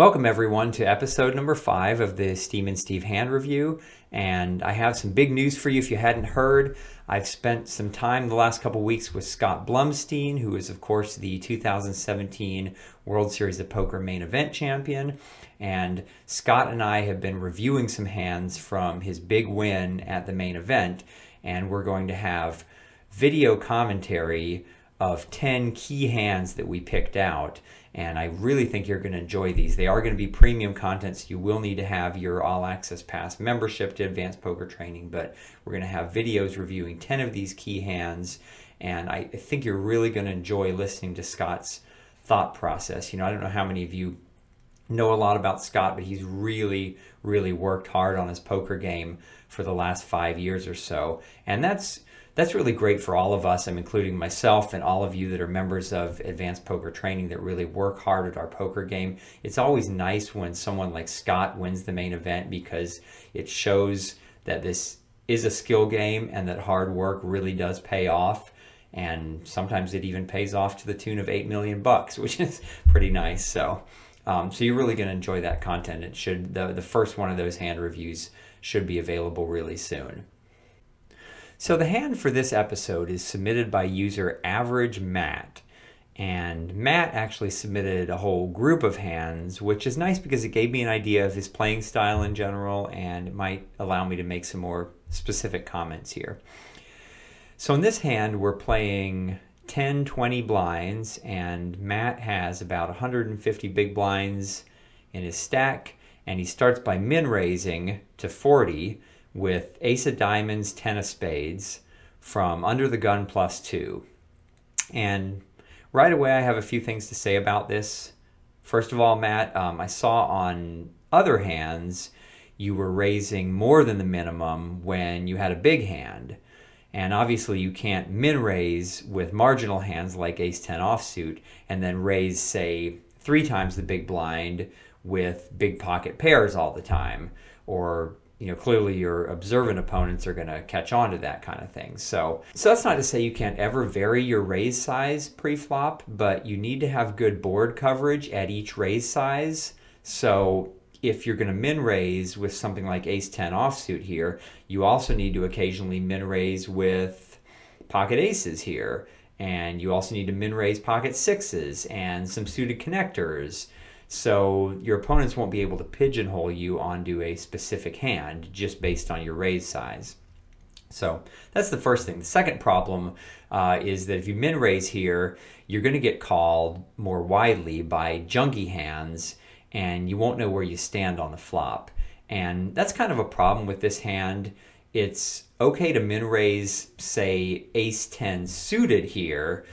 Welcome, everyone, to episode number five of the Steam and Steve Hand Review. And I have some big news for you if you hadn't heard. I've spent some time the last couple weeks with Scott Blumstein, who is, of course, the 2017 World Series of Poker main event champion. And Scott and I have been reviewing some hands from his big win at the main event. And we're going to have video commentary of 10 key hands that we picked out and I really think you're going to enjoy these. They are going to be premium content, so you will need to have your All Access Pass membership to Advanced Poker Training, but we're going to have videos reviewing 10 of these key hands, and I think you're really going to enjoy listening to Scott's thought process. You know, I don't know how many of you know a lot about Scott, but he's really, really worked hard on his poker game for the last five years or so, and that's that's really great for all of us. I'm including myself and all of you that are members of Advanced Poker Training that really work hard at our poker game. It's always nice when someone like Scott wins the main event because it shows that this is a skill game and that hard work really does pay off. And sometimes it even pays off to the tune of eight million bucks, which is pretty nice. So, um, so you're really going to enjoy that content. It should the the first one of those hand reviews should be available really soon. So the hand for this episode is submitted by user Average Matt. And Matt actually submitted a whole group of hands, which is nice because it gave me an idea of his playing style in general and it might allow me to make some more specific comments here. So in this hand, we're playing 10, 20 blinds, and Matt has about 150 big blinds in his stack, and he starts by min raising to 40 with ace of diamonds, ten of spades from under the gun plus two. And right away, I have a few things to say about this. First of all, Matt, um, I saw on other hands you were raising more than the minimum when you had a big hand. And obviously, you can't min raise with marginal hands like ace 10 offsuit and then raise, say, three times the big blind with big pocket pairs all the time or you know clearly your observant opponents are going to catch on to that kind of thing. So so that's not to say you can't ever vary your raise size pre-flop but you need to have good board coverage at each raise size. So if you're going to min raise with something like ace 10 offsuit here you also need to occasionally min raise with pocket aces here and you also need to min raise pocket sixes and some suited connectors so your opponents won't be able to pigeonhole you onto a specific hand just based on your raise size. So that's the first thing. The second problem uh, is that if you min raise here, you're going to get called more widely by junky hands, and you won't know where you stand on the flop. And that's kind of a problem with this hand. It's okay to min raise, say, ace 10 suited here,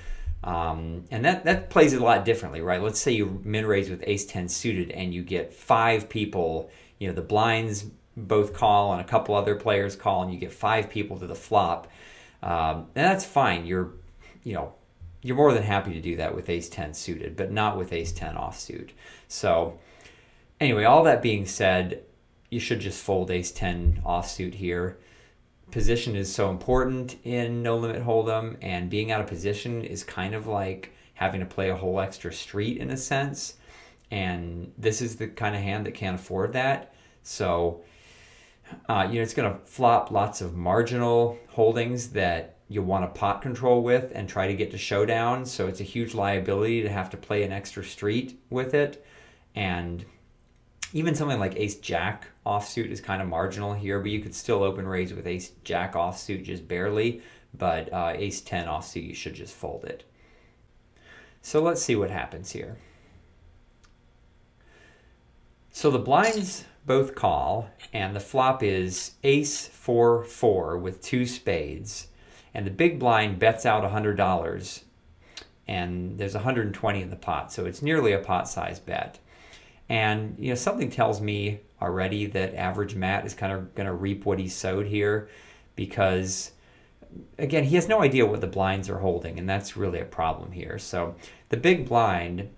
um, and that, that plays it a lot differently, right? Let's say you min raise with ace 10 suited and you get five people, you know, the blinds both call and a couple other players call and you get five people to the flop. Um, and that's fine. You're, you know, you're more than happy to do that with ace 10 suited, but not with ace 10 offsuit. So, anyway, all that being said, you should just fold ace 10 offsuit here position is so important in no limit hold'em, and being out of position is kind of like having to play a whole extra street in a sense. And this is the kind of hand that can't afford that. So, uh, you know, it's going to flop lots of marginal holdings that you want to pot control with and try to get to showdown. So it's a huge liability to have to play an extra street with it. And even something like ace jack offsuit is kind of marginal here, but you could still open raise with ace jack offsuit just barely. But uh, ace 10 offsuit, you should just fold it. So let's see what happens here. So the blinds both call, and the flop is ace 4 4 with two spades. And the big blind bets out $100, and there's 120 in the pot, so it's nearly a pot size bet. And you know, something tells me already that average Matt is kind of going to reap what he sowed here because again, he has no idea what the blinds are holding, and that's really a problem here. So the big blind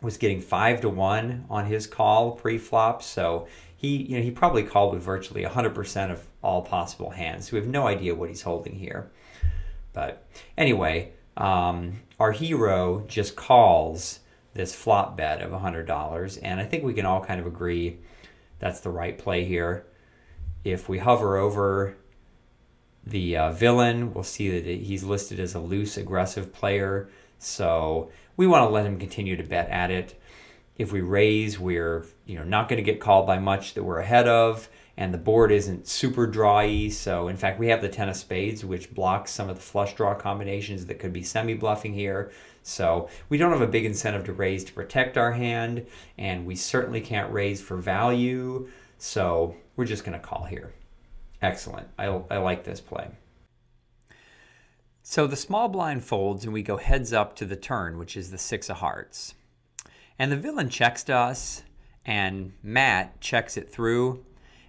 was getting five to one on his call pre-flop, so he you know he probably called with virtually 100% of all possible hands. So we have no idea what he's holding here. But anyway, um, our hero just calls this flop bet of $100. And I think we can all kind of agree that's the right play here. If we hover over the uh, villain, we'll see that he's listed as a loose, aggressive player. So we want to let him continue to bet at it. If we raise, we're you know not going to get called by much that we're ahead of, and the board isn't super drawy. So in fact, we have the ten of spades, which blocks some of the flush draw combinations that could be semi bluffing here. So we don't have a big incentive to raise to protect our hand, and we certainly can't raise for value. So we're just going to call here. Excellent. I, I like this play. So the small blind folds and we go heads up to the turn, which is the six of hearts. And the villain checks to us, and Matt checks it through.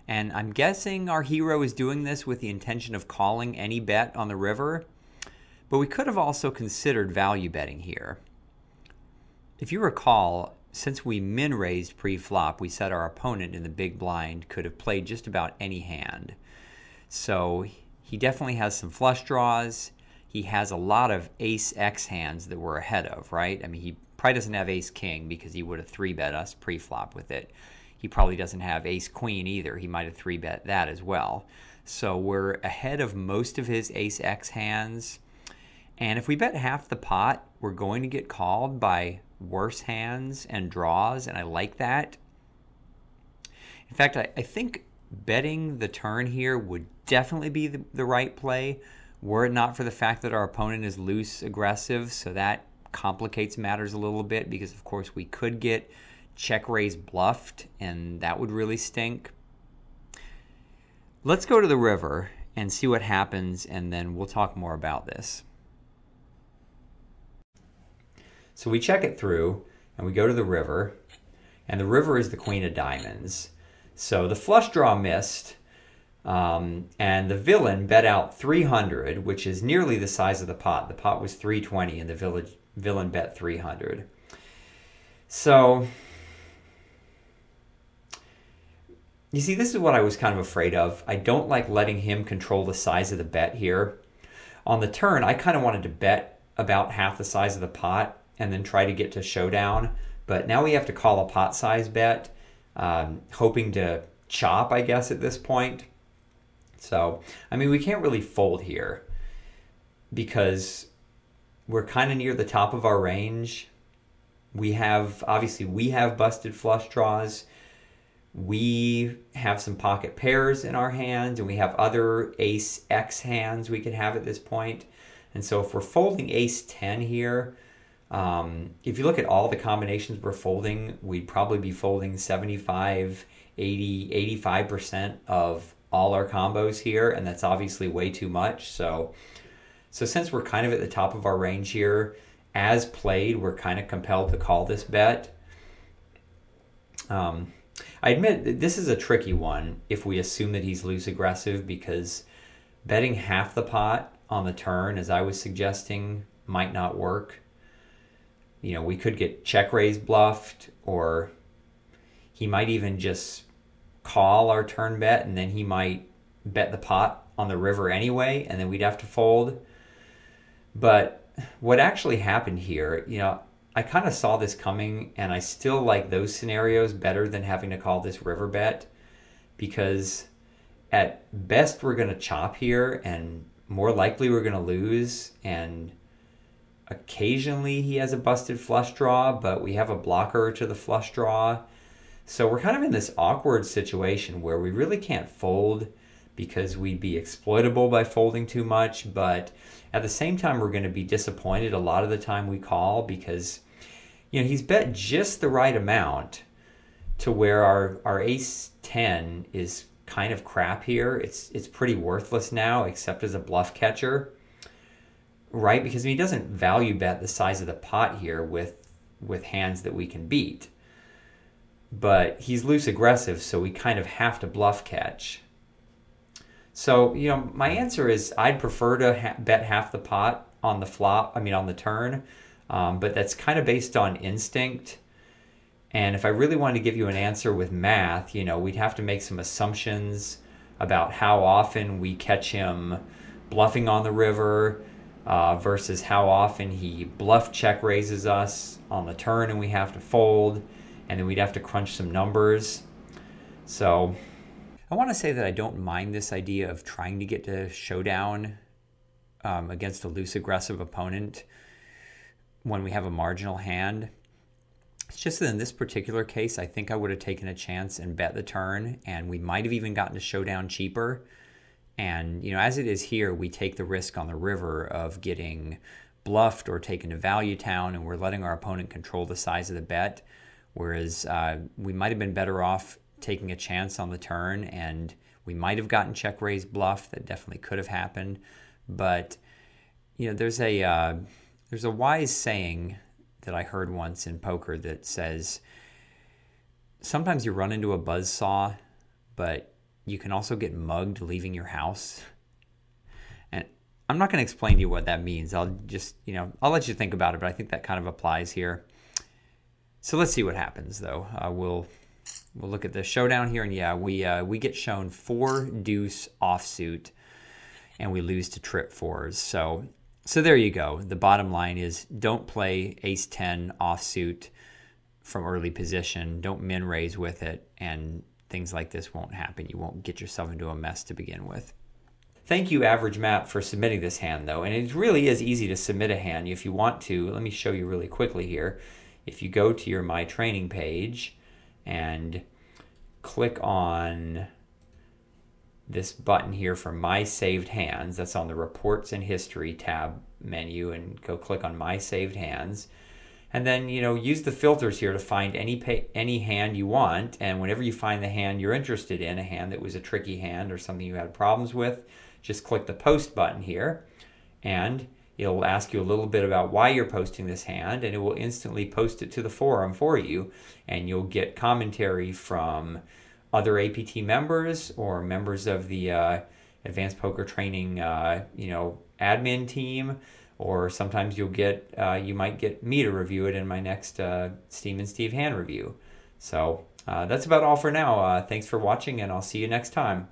And I'm guessing our hero is doing this with the intention of calling any bet on the river. But we could have also considered value betting here. If you recall, since we min raised pre flop, we said our opponent in the big blind could have played just about any hand. So he definitely has some flush draws he has a lot of ace X hands that we're ahead of, right? I mean, he probably doesn't have ace king because he would have three bet us pre flop with it. He probably doesn't have ace queen either. He might have three bet that as well. So we're ahead of most of his ace X hands. And if we bet half the pot, we're going to get called by worse hands and draws, and I like that. In fact, I, I think betting the turn here would definitely be the, the right play were it not for the fact that our opponent is loose aggressive, so that complicates matters a little bit because, of course, we could get check raise bluffed, and that would really stink. Let's go to the river and see what happens, and then we'll talk more about this. So we check it through, and we go to the river, and the river is the queen of diamonds. So the flush draw missed, um, and the villain bet out 300, which is nearly the size of the pot. The pot was 320, and the village, villain bet 300. So, you see, this is what I was kind of afraid of. I don't like letting him control the size of the bet here. On the turn, I kind of wanted to bet about half the size of the pot and then try to get to showdown. But now we have to call a pot size bet, um, hoping to chop, I guess, at this point. So, I mean, we can't really fold here because we're kind of near the top of our range. We have, obviously, we have busted flush draws. We have some pocket pairs in our hands, and we have other ace X hands we could have at this point. And so, if we're folding ace 10 here, um, if you look at all the combinations we're folding, we'd probably be folding 75, 80, 85% of all our combos here, and that's obviously way too much. So, so since we're kind of at the top of our range here, as played, we're kind of compelled to call this bet. Um, I admit this is a tricky one if we assume that he's loose aggressive because betting half the pot on the turn, as I was suggesting, might not work. You know, we could get check raise bluffed, or he might even just call our turn bet, and then he might bet the pot on the river anyway, and then we'd have to fold. But what actually happened here, you know, I kind of saw this coming, and I still like those scenarios better than having to call this river bet because at best we're going to chop here, and more likely we're going to lose. And occasionally he has a busted flush draw, but we have a blocker to the flush draw. So we're kind of in this awkward situation where we really can't fold because we'd be exploitable by folding too much, but at the same time we're going to be disappointed a lot of the time we call because you know he's bet just the right amount to where our our ace 10 is kind of crap here. It's it's pretty worthless now except as a bluff catcher. Right? Because he doesn't value bet the size of the pot here with with hands that we can beat but he's loose aggressive, so we kind of have to bluff catch. So, you know, my answer is I'd prefer to ha- bet half the pot on the flop, I mean, on the turn, um, but that's kind of based on instinct. And if I really wanted to give you an answer with math, you know, we'd have to make some assumptions about how often we catch him bluffing on the river, uh, versus how often he bluff check raises us on the turn and we have to fold, and then we'd have to crunch some numbers. So I want to say that I don't mind this idea of trying to get to showdown um, against a loose aggressive opponent when we have a marginal hand. It's just that in this particular case, I think I would have taken a chance and bet the turn, and we might have even gotten to showdown cheaper. And, you know, as it is here, we take the risk on the river of getting bluffed or taken to value town, and we're letting our opponent control the size of the bet. Whereas uh, we might have been better off taking a chance on the turn, and we might have gotten check raise bluff. That definitely could have happened, but you know, there's a uh, there's a wise saying that I heard once in poker that says sometimes you run into a buzz saw, but you can also get mugged leaving your house. And I'm not going to explain to you what that means. I'll just, you know, I'll let you think about it, but I think that kind of applies here. So let's see what happens, though. Uh, we'll we'll look at the showdown here, and yeah, we uh, we get shown four deuce offsuit, and we lose to trip fours. So so there you go. The bottom line is don't play ace ten offsuit from early position. Don't min raise with it, and things like this won't happen. You won't get yourself into a mess to begin with. Thank you, Average Matt, for submitting this hand, though. And it really is easy to submit a hand if you want to. Let me show you really quickly here. If you go to your My Training page, and click on this button here for My Saved Hands. That's on the Reports and History tab menu, and go click on My Saved Hands. And then you know use the filters here to find any pay, any hand you want. And whenever you find the hand you're interested in, a hand that was a tricky hand or something you had problems with, just click the Post button here, and It'll ask you a little bit about why you're posting this hand, and it will instantly post it to the forum for you. And you'll get commentary from other APT members or members of the uh, Advanced Poker Training, uh, you know, admin team. Or sometimes you'll get, uh, you might get me to review it in my next uh, Steam and Steve hand review. So uh, that's about all for now. Uh, thanks for watching, and I'll see you next time.